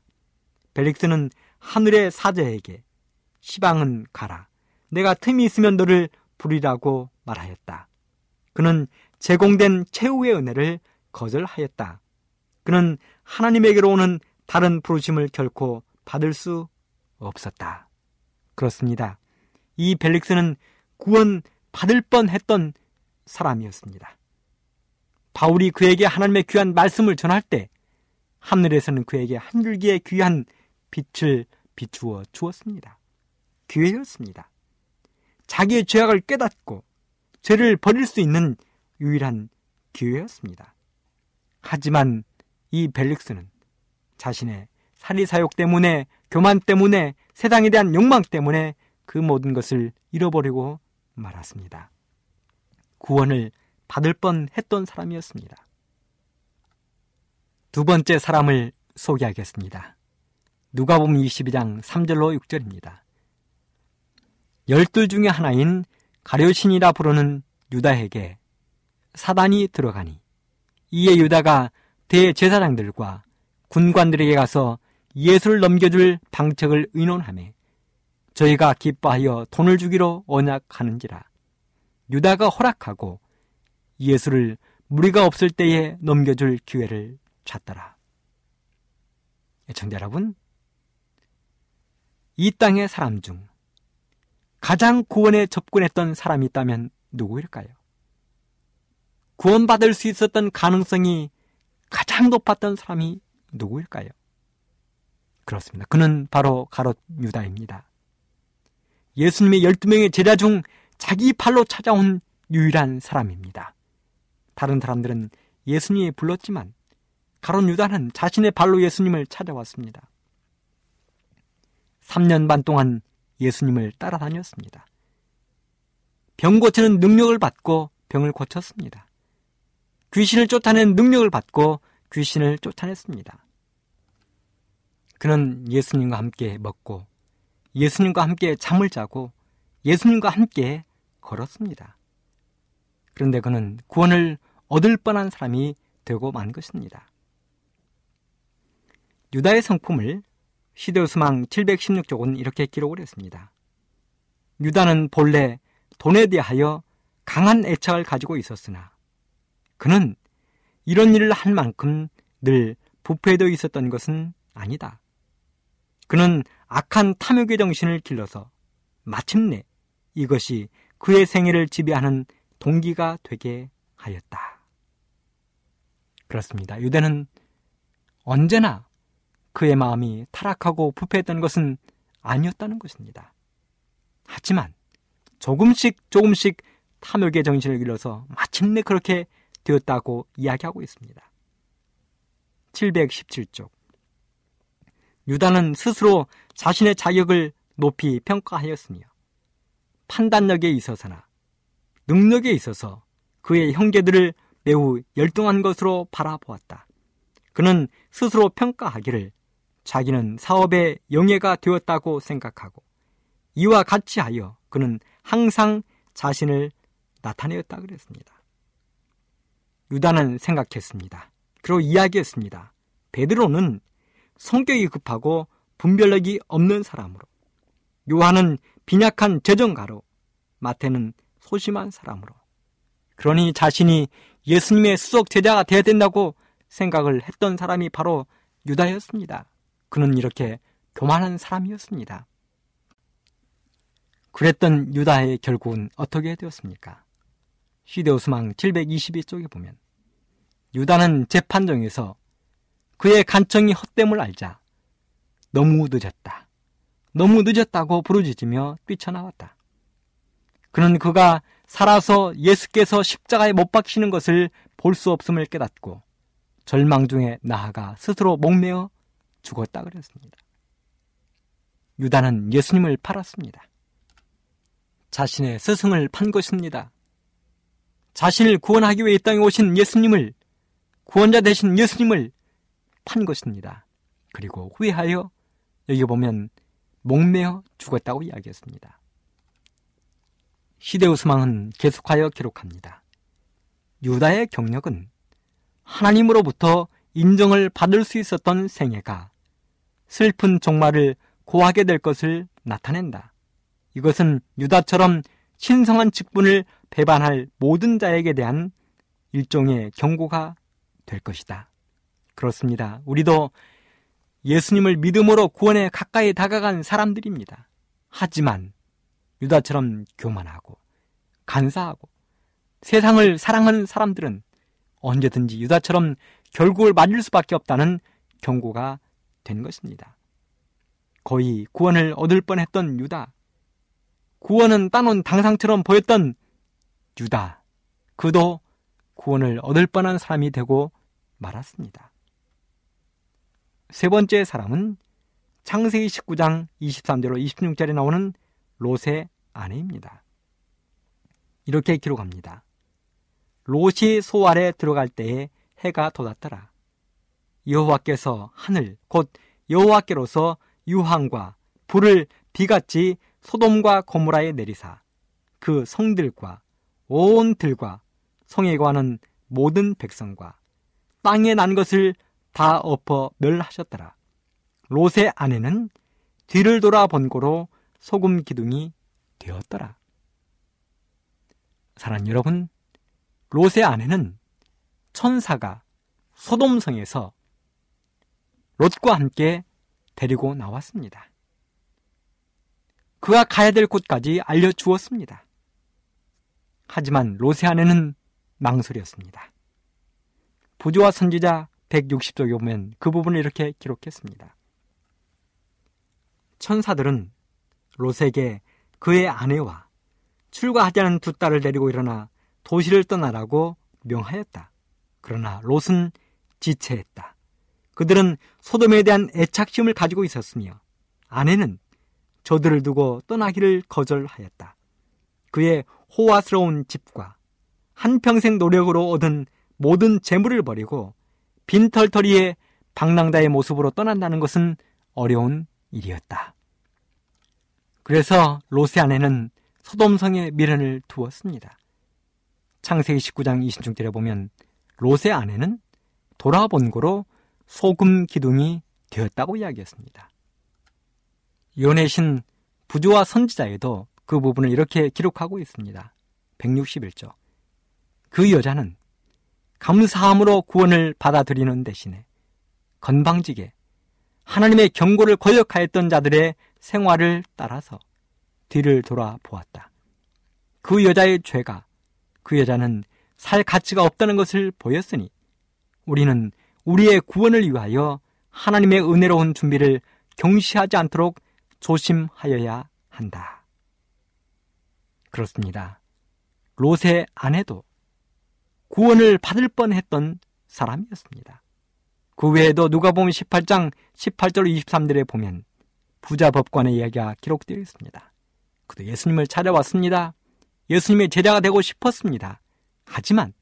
벨릭스는 하늘의 사자에게 시방은 가라. 내가 틈이 있으면 너를 부리라고 말하였다. 그는 제공된 최후의 은혜를 거절하였다. 그는 하나님에게로 오는 다른 부르심을 결코 받을 수 없었다. 그렇습니다. 이 벨릭스는 구원 받을 뻔 했던 사람이었습니다. 바울이 그에게 하나님의 귀한 말씀을 전할 때 하늘에서는 그에게 한 줄기의 귀한 빛을 비추어 주었습니다. 기회였습니다. 자기의 죄악을 깨닫고 죄를 버릴 수 있는 유일한 기회였습니다. 하지만 이 벨릭스는 자신의 사리사욕 때문에 교만 때문에 세상에 대한 욕망 때문에 그 모든 것을 잃어버리고 말았습니다. 구원을 받을 뻔 했던 사람이었습니다. 두 번째 사람을 소개하겠습니다. 누가복음 22장 3절로 6절입니다. 열둘 중에 하나인 가려신이라 부르는 유다에게 사단이 들어가니 이에 유다가 대제사장들과 군관들에게 가서 예수를 넘겨줄 방책을 의논하며 저희가 기뻐하여 돈을 주기로 언약하는지라 유다가 허락하고 예수를 무리가 없을 때에 넘겨줄 기회를 찾더라. 애청자 여러분, 이 땅의 사람 중 가장 구원에 접근했던 사람이 있다면 누구일까요? 구원받을 수 있었던 가능성이 가장 높았던 사람이 누구일까요? 그렇습니다. 그는 바로 가롯 유다입니다. 예수님의 12명의 제자 중 자기 팔로 찾아온 유일한 사람입니다. 다른 사람들은 예수님이 불렀지만 가론 유다는 자신의 발로 예수님을 찾아왔습니다. 3년 반 동안 예수님을 따라다녔습니다. 병 고치는 능력을 받고 병을 고쳤습니다. 귀신을 쫓아낸 능력을 받고 귀신을 쫓아냈습니다. 그는 예수님과 함께 먹고 예수님과 함께 잠을 자고 예수님과 함께 걸었습니다. 그런데 그는 구원을 얻을 뻔한 사람이 되고 만 것입니다. 유다의 성품을 시대수망 716쪽은 이렇게 기록을 했습니다. 유다는 본래 돈에 대하여 강한 애착을 가지고 있었으나 그는 이런 일을 할 만큼 늘 부패되어 있었던 것은 아니다. 그는 악한 탐욕의 정신을 길러서 마침내 이것이 그의 생애를 지배하는 동기가 되게 하였다. 그렇습니다. 유대는 언제나 그의 마음이 타락하고 부패했던 것은 아니었다는 것입니다. 하지만 조금씩 조금씩 탐욕의 정신을 길러서 마침내 그렇게 되었다고 이야기하고 있습니다. 717쪽 유다는 스스로 자신의 자격을 높이 평가하였으며 판단력에 있어서나 능력에 있어서 그의 형제들을 매우 열등한 것으로 바라보았다. 그는 스스로 평가하기를 자기는 사업의 영예가 되었다고 생각하고 이와 같이 하여 그는 항상 자신을 나타내었다 그랬습니다. 유다는 생각했습니다. 그리고 이야기했습니다. 베드로는 성격이 급하고 분별력이 없는 사람으로 요한은 빈약한 재정가로 마태는 소심한 사람으로 그러니 자신이 예수님의 수석 제자가 되어야 된다고 생각을 했던 사람이 바로 유다였습니다. 그는 이렇게 교만한 사람이었습니다. 그랬던 유다의 결국은 어떻게 되었습니까? 시데오스망 722쪽에 보면 유다는 재판정에서 그의 간청이 헛됨을 알자 너무 늦었다. 너무 늦었다고 부르짖으며 뛰쳐나왔다. 그는 그가 살아서 예수께서 십자가에 못 박히는 것을 볼 수 없음을 깨닫고 절망 중에 나아가 스스로 목매어 죽었다 그랬습니다. 유다는 예수님을 팔았습니다. 자신의 스승을 판 것입니다. 자신을 구원하기 위해 이 땅에 오신 예수님을 구원자 되신 예수님을 판 것입니다. 그리고 후회하여 여기 보면 목매어 죽었다고 이야기했습니다. 시데우스망은 계속하여 기록합니다. 유다의 경력은 하나님으로부터 인정을 받을 수 있었던 생애가 슬픈 종말을 고하게 될 것을 나타낸다. 이것은 유다처럼 신성한 직분을 배반할 모든 자에게 대한 일종의 경고가 될 것이다. 그렇습니다. 우리도 예수님을 믿음으로 구원에 가까이 다가간 사람들입니다. 하지만 유다처럼 교만하고 간사하고 세상을 사랑하는 사람들은 언제든지 유다처럼 결국을 맞을 수밖에 없다는 경고가 된 것입니다. 거의 구원을 얻을 뻔했던 유다, 구원은 따놓은 당상처럼 보였던 유다, 그도 구원을 얻을 뻔한 사람이 되고 말았습니다. 세 번째 사람은 창세기 19장 23절로 26절에 나오는 롯의 아내입니다. 이렇게 기록합니다. 롯이 소 아래 들어갈 때에 해가 돋았더라. 여호와께서 하늘 곧 여호와께로서 유황과 불을 비같이 소돔과 고모라에 내리사 그 성들과 온 들과 성에 관한 모든 백성과 땅에 난 것을 다 엎어 멸하셨더라. 롯의 아내는 뒤를 돌아 본고로 소금 기둥이 되었더라. 사랑 여러분, 롯의 아내는 천사가 소돔성에서 롯과 함께 데리고 나왔습니다. 그가 가야 될 곳까지 알려주었습니다. 하지만 롯의 아내는 망설였습니다. 부조와 선지자 160쪽에 보면 그 부분을 이렇게 기록했습니다. 천사들은 롯에게 그의 아내와 출가하지 않은 두 딸을 데리고 일어나 도시를 떠나라고 명하였다. 그러나 롯은 지체했다. 그들은 소돔에 대한 애착심을 가지고 있었으며 아내는 저들을 두고 떠나기를 거절하였다. 그의 호화스러운 집과 한평생 노력으로 얻은 모든 재물을 버리고 빈털터리의 방랑다의 모습으로 떠난다는 것은 어려운 일이었다. 그래서 롯의 아내는 소돔성에 미련을 두었습니다. 창세기 19장 26절에 보면 롯의 아내는 돌아본 고로 소금 기둥이 되었다고 이야기했습니다. 요네신 부조와 선지자에도 그 부분을 이렇게 기록하고 있습니다. 161조. 그 여자는 감사함으로 구원을 받아들이는 대신에 건방지게 하나님의 경고를 거역하였던 자들의 생활을 따라서 뒤를 돌아보았다. 그 여자의 죄가 그 여자는 살 가치가 없다는 것을 보였으니 우리는 우리의 구원을 위하여 하나님의 은혜로운 준비를 경시하지 않도록 조심하여야 한다. 그렇습니다. 롯의 아내도 구원을 받을 뻔했던 사람이었습니다. 그 외에도 누가 보면 18장 18절 23절에 보면 부자 법관의 이야기가 기록되어 있습니다. 그도 예수님을 찾아왔습니다. 예수님의 제자가 되고 싶었습니다. 하지만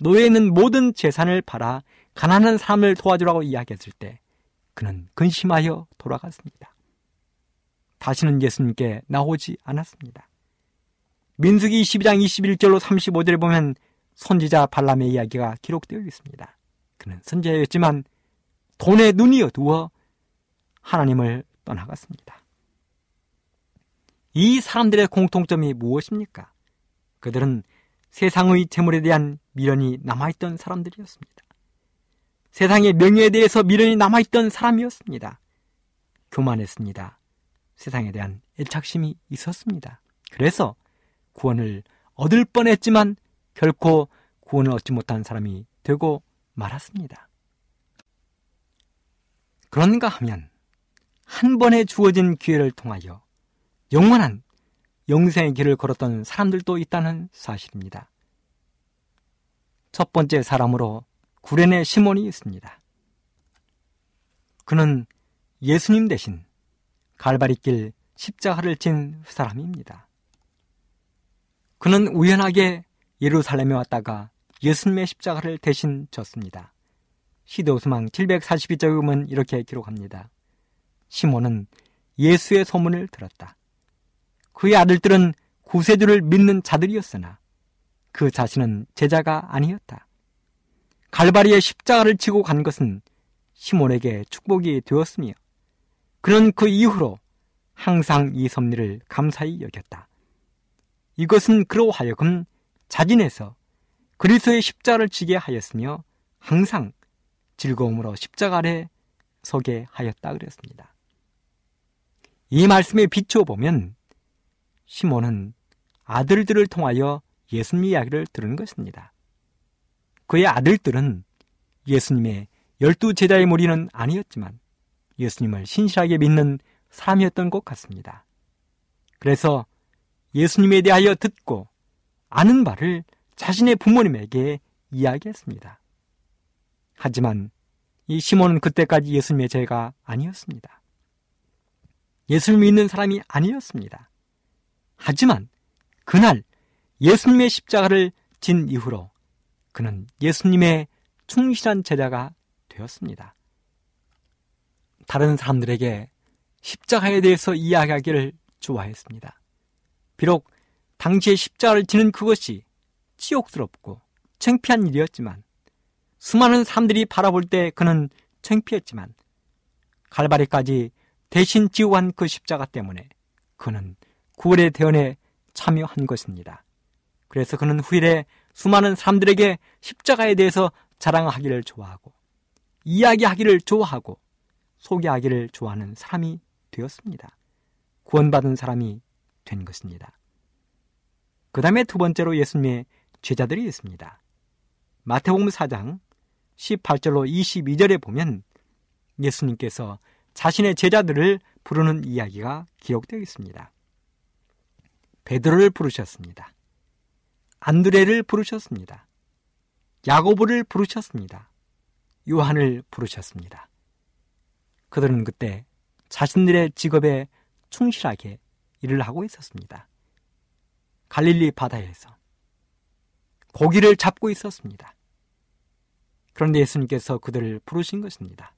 노예는 모든 재산을 팔아 가난한 사람을 도와주라고 이야기했을 때 그는 근심하여 돌아갔습니다. 다시는 예수님께 나오지 않았습니다. 민수기 22장 21절로 35절에 보면 선지자 발람의 이야기가 기록되어 있습니다. 그는 선지자였지만 돈에 눈이 어두워 하나님을 떠나갔습니다. 이 사람들의 공통점이 무엇입니까? 그들은 세상의 재물에 대한 미련이 남아있던 사람들이었습니다. 세상의 명예에 대해서 미련이 남아있던 사람이었습니다. 교만했습니다. 세상에 대한 애착심이 있었습니다. 그래서 구원을 얻을 뻔했지만 결코 구원을 얻지 못한 사람이 되고 말았습니다. 그런가 하면 한 번에 주어진 기회를 통하여 영원한 영생의 길을 걸었던 사람들도 있다는 사실입니다. 첫 번째 사람으로 구레네 시몬이 있습니다. 그는 예수님 대신 갈바리길 십자가를 진 사람입니다. 그는 우연하게 예루살렘에 왔다가 예수님의 십자가를 대신 졌습니다. 시도수망 742쪽에 보면 이렇게 기록합니다. 시몬은 예수의 소문을 들었다. 그의 아들들은 구세주를 믿는 자들이었으나 그 자신은 제자가 아니었다. 갈바리에 십자가를 지고 간 것은 시몬에게 축복이 되었으며 그는 그 이후로 항상 이 섭리를 감사히 여겼다. 이것은 그로 하여금 자진해서 그리스도의 십자가를 지게 하였으며 항상 즐거움으로 십자가 아래 서게 하였다 그랬습니다. 이 말씀에 비추어 보면 시몬은 아들들을 통하여 예수님 이야기를 들은 것입니다. 그의 아들들은 예수님의 열두 제자의 무리는 아니었지만 예수님을 신실하게 믿는 사람이었던 것 같습니다. 그래서 예수님에 대하여 듣고 아는 바를 자신의 부모님에게 이야기했습니다. 하지만 이 시몬은 그때까지 예수님의 제가 아니었습니다. 예수를 믿는 사람이 아니었습니다. 하지만 그날 예수님의 십자가를 진 이후로 그는 예수님의 충실한 제자가 되었습니다. 다른 사람들에게 십자가에 대해서 이야기하기를 좋아했습니다. 비록 당시에 십자가를 지는 그것이 치욕스럽고 창피한 일이었지만 수많은 사람들이 바라볼 때 그는 창피했지만 갈바리까지 대신 지고 한 그 십자가 때문에 그는 구월의 대원에 참여한 것입니다. 그래서 그는 후일에 수많은 사람들에게 십자가에 대해서 자랑하기를 좋아하고 이야기하기를 좋아하고 소개하기를 좋아하는 사람이 되었습니다. 구원받은 사람이 된 것입니다. 그 다음에 두 번째로 예수님의 제자들이 있습니다. 마태복음 4장 18절로 22절에 보면 예수님께서 자신의 제자들을 부르는 이야기가 기록되어 있습니다. 베드로를 부르셨습니다. 안드레를 부르셨습니다. 야고보를 부르셨습니다. 요한을 부르셨습니다. 그들은 그때 자신들의 직업에 충실하게 일을 하고 있었습니다. 갈릴리 바다에서 고기를 잡고 있었습니다. 그런데 예수님께서 그들을 부르신 것입니다.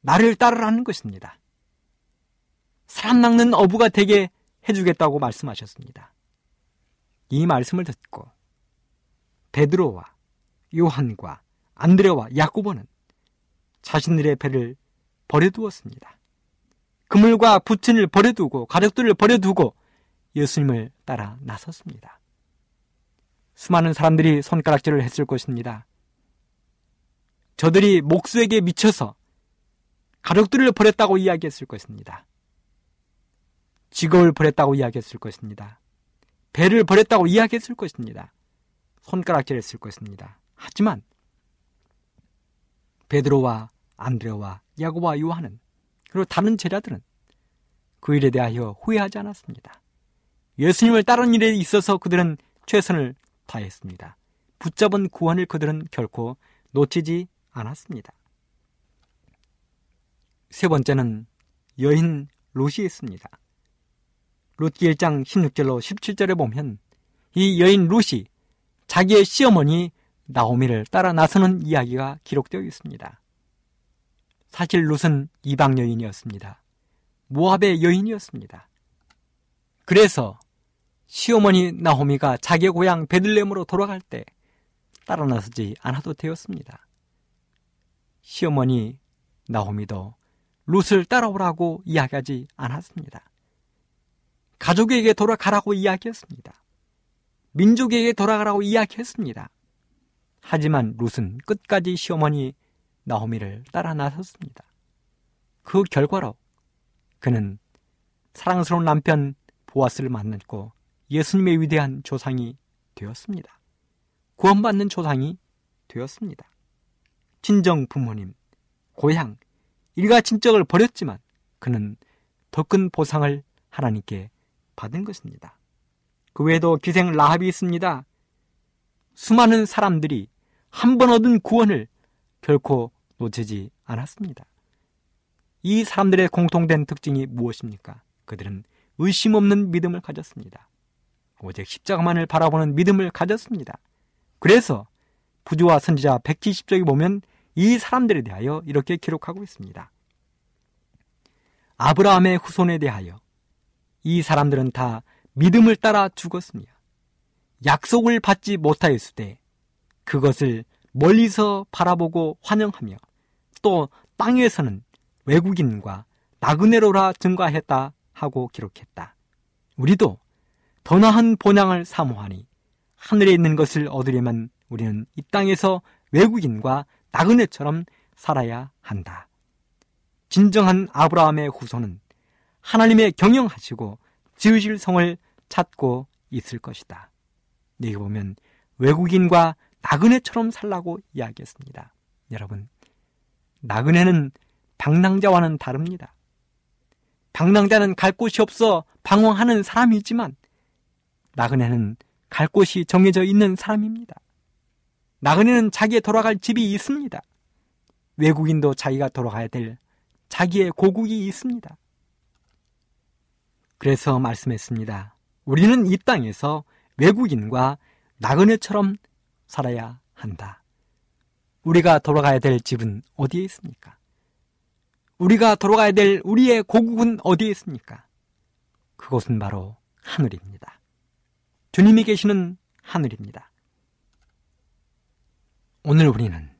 나를 따르라는 것입니다. 사람 낚는 어부가 되게 해주겠다고 말씀하셨습니다. 이 말씀을 듣고 베드로와 요한과 안드레와 야고보는 자신들의 배를 버려두었습니다. 그물과 부친을 버려두고 가족들을 버려두고 예수님을 따라 나섰습니다. 수많은 사람들이 손가락질을 했을 것입니다. 저들이 목수에게 미쳐서 가족들을 버렸다고 이야기했을 것입니다. 직업을 버렸다고 이야기했을 것입니다. 배를 버렸다고 이야기했을 것입니다. 손가락질했을 것입니다. 하지만 베드로와 안드레와 야고와 요한은 그리고 다른 제자들은 그 일에 대하여 후회하지 않았습니다. 예수님을 따른 일에 있어서 그들은 최선을 다했습니다. 붙잡은 구원을 그들은 결코 놓치지 않았습니다. 세 번째는 여인 롯이 있습니다. 롯기 1장 16절로 17절에 보면 이 여인 롯이 자기의 시어머니 나오미를 따라 나서는 이야기가 기록되어 있습니다. 사실 롯은 이방 여인이었습니다. 모압의 여인이었습니다. 그래서 시어머니 나호미가 자기 고향 베들렘으로 돌아갈 때 따라 나서지 않아도 되었습니다. 시어머니 나호미도 롯을 따라오라고 이야기하지 않았습니다. 가족에게 돌아가라고 이야기했습니다. 민족에게 돌아가라고 이야기했습니다. 하지만 롯은 끝까지 시어머니 나호미를 따라 나섰습니다. 그 결과로 그는 사랑스러운 남편 보아스를 만났고 예수님의 위대한 조상이 되었습니다. 구원받는 조상이 되었습니다. 친정 부모님, 고향, 일가 친척을 버렸지만 그는 더 큰 보상을 하나님께 받은 것입니다. 그 외에도 기생 라합이 있습니다. 수많은 사람들이 한 번 얻은 구원을 결코 놓치지 않았습니다. 이 사람들의 공통된 특징이 무엇입니까? 그들은 의심 없는 믿음을 가졌습니다. 오직 십자가만을 바라보는 믿음을 가졌습니다. 그래서 부조와 선지자 170쪽에 보면 이 사람들에 대하여 이렇게 기록하고 있습니다. 아브라함의 후손에 대하여 이 사람들은 다 믿음을 따라 죽었으며 약속을 받지 못하였을 때 그것을 멀리서 바라보고 환영하며 또 땅에서는 외국인과 나그네로라 증가했다 하고 기록했다. 우리도 더 나은 본향을 사모하니 하늘에 있는 것을 얻으려면 우리는 이 땅에서 외국인과 나그네처럼 살아야 한다. 진정한 아브라함의 후손은 하나님의 경영하시고 지으실 성을 찾고 있을 것이다. 여기 보면 외국인과 나그네처럼 살라고 이야기했습니다. 여러분, 나그네는 방랑자와는 다릅니다. 방랑자는 갈 곳이 없어 방황하는 사람이지만 나그네는 갈 곳이 정해져 있는 사람입니다. 나그네는 자기의 돌아갈 집이 있습니다. 외국인도 자기가 돌아가야 될 자기의 고국이 있습니다. 그래서 말씀했습니다. 우리는 이 땅에서 외국인과 나그네처럼 살아야 한다. 우리가 돌아가야 될 집은 어디에 있습니까? 우리가 돌아가야 될 우리의 고국은 어디에 있습니까? 그곳은 바로 하늘입니다. 주님이 계시는 하늘입니다. 오늘 우리는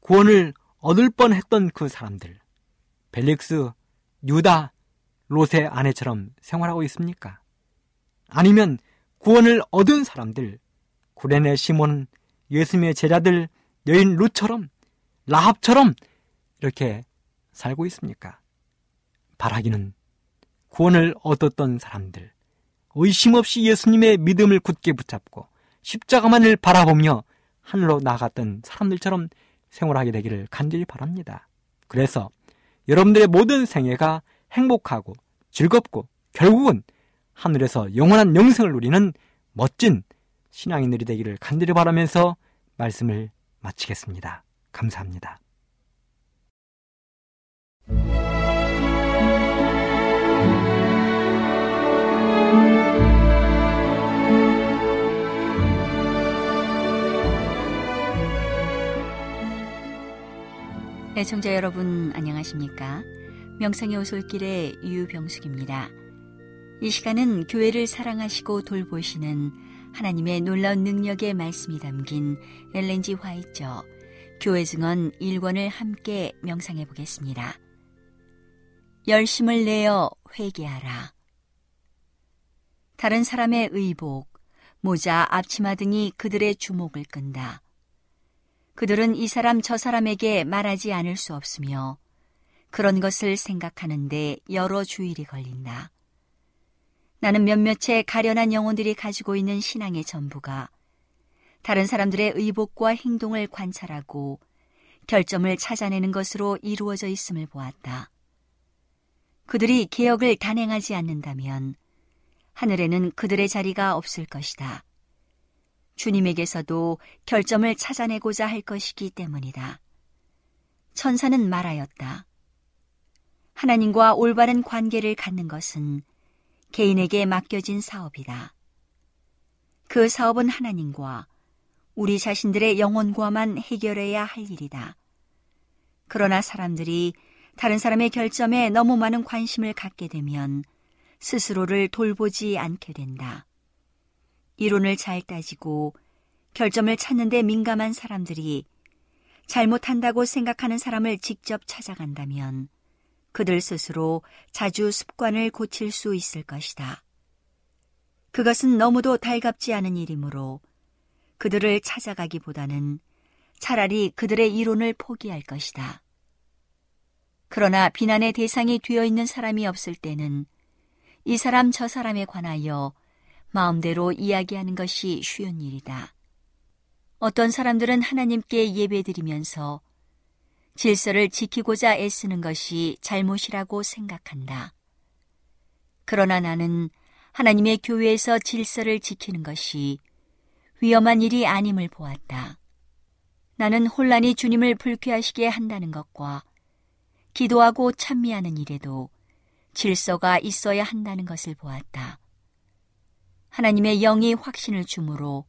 구원을 얻을 뻔 했던 그 사람들, 벨릭스, 유다, 롯의 아내처럼 생활하고 있습니까? 아니면 구원을 얻은 사람들, 구레네 시몬, 예수님의 제자들, 여인 룻처럼, 라합처럼 이렇게 살고 있습니까? 바라기는 구원을 얻었던 사람들, 의심 없이 예수님의 믿음을 굳게 붙잡고 십자가만을 바라보며 하늘로 나갔던 사람들처럼 생활하게 되기를 간절히 바랍니다. 그래서 여러분들의 모든 생애가 행복하고 즐겁고 결국은 하늘에서 영원한 영생을 누리는 멋진 신앙인들이 되기를 간절히 바라면서 말씀을 마치겠습니다. 감사합니다. 애청자 여러분 안녕하십니까? 명상의 오솔길의 유병숙입니다. 이 시간은 교회를 사랑하시고 돌보시는 하나님의 놀라운 능력의 말씀이 담긴 엘렌지 화이처 교회 증언 1권을 함께 명상해 보겠습니다. 열심을 내어 회개하라. 다른 사람의 의복, 모자, 앞치마 등이 그들의 주목을 끈다. 그들은 이 사람 저 사람에게 말하지 않을 수 없으며 그런 것을 생각하는데 여러 주일이 걸린다. 나는 몇몇의 가련한 영혼들이 가지고 있는 신앙의 전부가 다른 사람들의 의복과 행동을 관찰하고 결점을 찾아내는 것으로 이루어져 있음을 보았다. 그들이 개혁을 단행하지 않는다면 하늘에는 그들의 자리가 없을 것이다. 주님에게서도 결점을 찾아내고자 할 것이기 때문이다. 천사는 말하였다. 하나님과 올바른 관계를 갖는 것은 개인에게 맡겨진 사업이다. 그 사업은 하나님과 우리 자신들의 영혼과만 해결해야 할 일이다. 그러나 사람들이 다른 사람의 결점에 너무 많은 관심을 갖게 되면 스스로를 돌보지 않게 된다. 이론을 잘 따지고 결점을 찾는 데 민감한 사람들이 잘못한다고 생각하는 사람을 직접 찾아간다면 그들 스스로 자주 습관을 고칠 수 있을 것이다. 그것은 너무도 달갑지 않은 일이므로 그들을 찾아가기보다는 차라리 그들의 이론을 포기할 것이다. 그러나 비난의 대상이 되어 있는 사람이 없을 때는 이 사람 저 사람에 관하여 마음대로 이야기하는 것이 쉬운 일이다. 어떤 사람들은 하나님께 예배드리면서 질서를 지키고자 애쓰는 것이 잘못이라고 생각한다. 그러나 나는 하나님의 교회에서 질서를 지키는 것이 위험한 일이 아님을 보았다. 나는 혼란이 주님을 불쾌하시게 한다는 것과 기도하고 찬미하는 일에도 질서가 있어야 한다는 것을 보았다. 하나님의 영이 확신을 주므로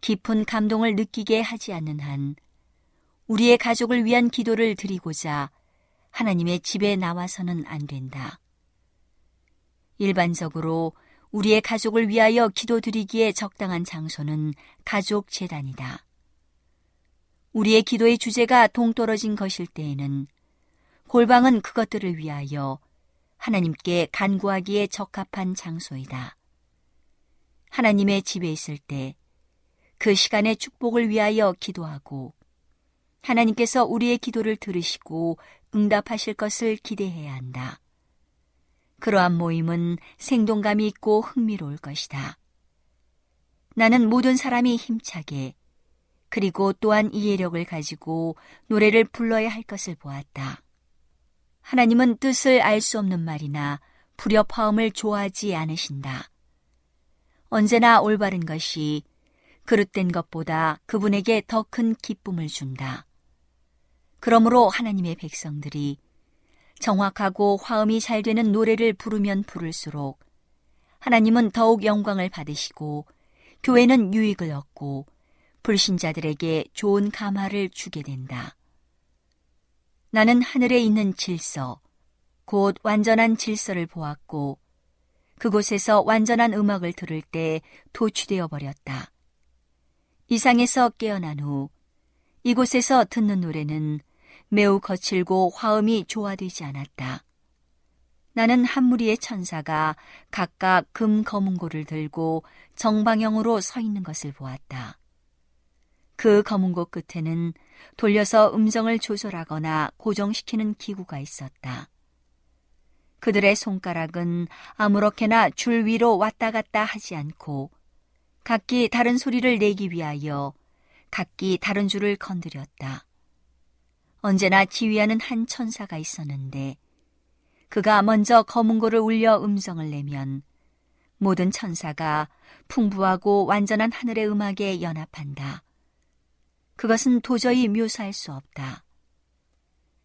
깊은 감동을 느끼게 하지 않는 한 우리의 가족을 위한 기도를 드리고자 하나님의 집에 나와서는 안 된다. 일반적으로 우리의 가족을 위하여 기도드리기에 적당한 장소는 가족 재단이다. 우리의 기도의 주제가 동떨어진 것일 때에는 골방은 그것들을 위하여 하나님께 간구하기에 적합한 장소이다. 하나님의 집에 있을 때 그 시간의 축복을 위하여 기도하고 하나님께서 우리의 기도를 들으시고 응답하실 것을 기대해야 한다. 그러한 모임은 생동감이 있고 흥미로울 것이다. 나는 모든 사람이 힘차게 그리고 또한 이해력을 가지고 노래를 불러야 할 것을 보았다. 하나님은 뜻을 알 수 없는 말이나 불협화음을 좋아하지 않으신다. 언제나 올바른 것이 그릇된 것보다 그분에게 더 큰 기쁨을 준다. 그러므로 하나님의 백성들이 정확하고 화음이 잘 되는 노래를 부르면 부를수록 하나님은 더욱 영광을 받으시고 교회는 유익을 얻고 불신자들에게 좋은 감화를 주게 된다. 나는 하늘에 있는 질서, 곧 완전한 질서를 보았고 그곳에서 완전한 음악을 들을 때 도취되어 버렸다. 이상에서 깨어난 후 이곳에서 듣는 노래는 매우 거칠고 화음이 조화되지 않았다. 나는 한 무리의 천사가 각각 금 거문고를 들고 정방형으로 서 있는 것을 보았다. 그 거문고 끝에는 돌려서 음정을 조절하거나 고정시키는 기구가 있었다. 그들의 손가락은 아무렇게나 줄 위로 왔다 갔다 하지 않고 각기 다른 소리를 내기 위하여 각기 다른 줄을 건드렸다. 언제나 지휘하는 한 천사가 있었는데 그가 먼저 검은고를 울려 음성을 내면 모든 천사가 풍부하고 완전한 하늘의 음악에 연합한다. 그것은 도저히 묘사할 수 없다.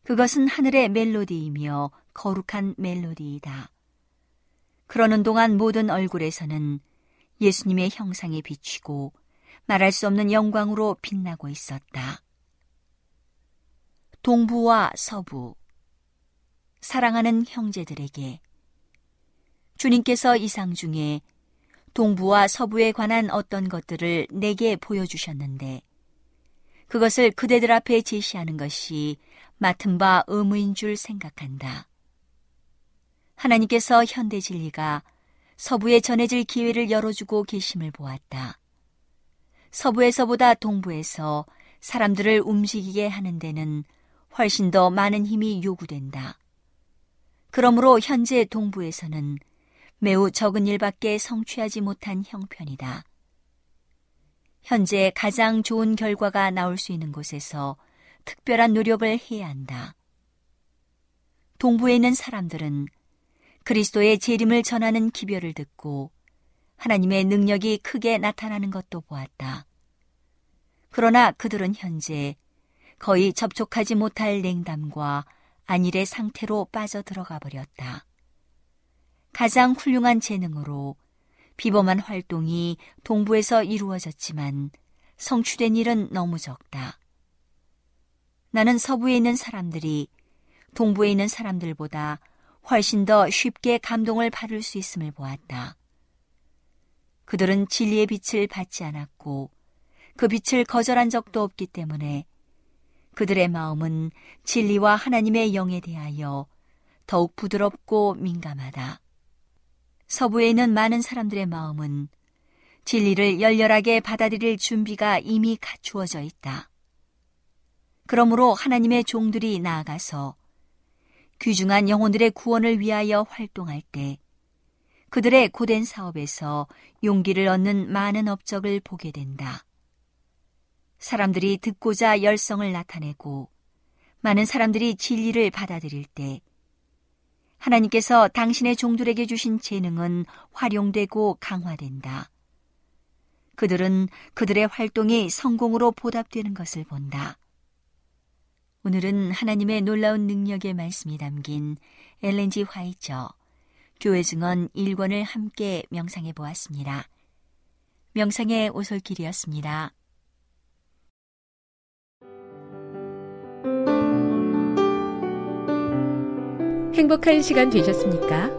그것은 하늘의 멜로디이며 거룩한 멜로디이다. 그러는 동안 모든 얼굴에서는 예수님의 형상이 비치고 말할 수 없는 영광으로 빛나고 있었다. 동부와 서부, 사랑하는 형제들에게 주님께서 이상 중에 동부와 서부에 관한 어떤 것들을 내게 보여주셨는데 그것을 그대들 앞에 제시하는 것이 맡은 바 의무인 줄 생각한다. 하나님께서 현대 진리가 서부에 전해질 기회를 열어주고 계심을 보았다. 서부에서보다 동부에서 사람들을 움직이게 하는 데는 훨씬 더 많은 힘이 요구된다. 그러므로 현재 동부에서는 매우 적은 일밖에 성취하지 못한 형편이다. 현재 가장 좋은 결과가 나올 수 있는 곳에서 특별한 노력을 해야 한다. 동부에 있는 사람들은 그리스도의 재림을 전하는 기별을 듣고 하나님의 능력이 크게 나타나는 것도 보았다. 그러나 그들은 현재 거의 접촉하지 못할 냉담과 안일의 상태로 빠져 들어가 버렸다. 가장 훌륭한 재능으로 비범한 활동이 동부에서 이루어졌지만 성취된 일은 너무 적다. 나는 서부에 있는 사람들이 동부에 있는 사람들보다 훨씬 더 쉽게 감동을 받을 수 있음을 보았다. 그들은 진리의 빛을 받지 않았고 그 빛을 거절한 적도 없기 때문에 그들의 마음은 진리와 하나님의 영에 대하여 더욱 부드럽고 민감하다. 서부에 있는 많은 사람들의 마음은 진리를 열렬하게 받아들일 준비가 이미 갖추어져 있다. 그러므로 하나님의 종들이 나아가서 귀중한 영혼들의 구원을 위하여 활동할 때 그들의 고된 사업에서 용기를 얻는 많은 업적을 보게 된다. 사람들이 듣고자 열성을 나타내고 많은 사람들이 진리를 받아들일 때 하나님께서 당신의 종들에게 주신 재능은 활용되고 강화된다. 그들은 그들의 활동이 성공으로 보답되는 것을 본다. 오늘은 하나님의 놀라운 능력의 말씀이 담긴 엘렌지 화이처 교회 증언 1권을 함께 명상해 보았습니다. 명상의 오솔길이었습니다. 행복한 시간 되셨습니까?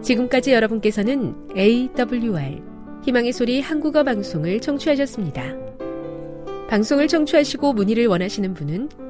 지금까지 여러분께서는 AWR 희망의 소리 한국어 방송을 청취하셨습니다. 방송을 청취하시고 문의를 원하시는 분은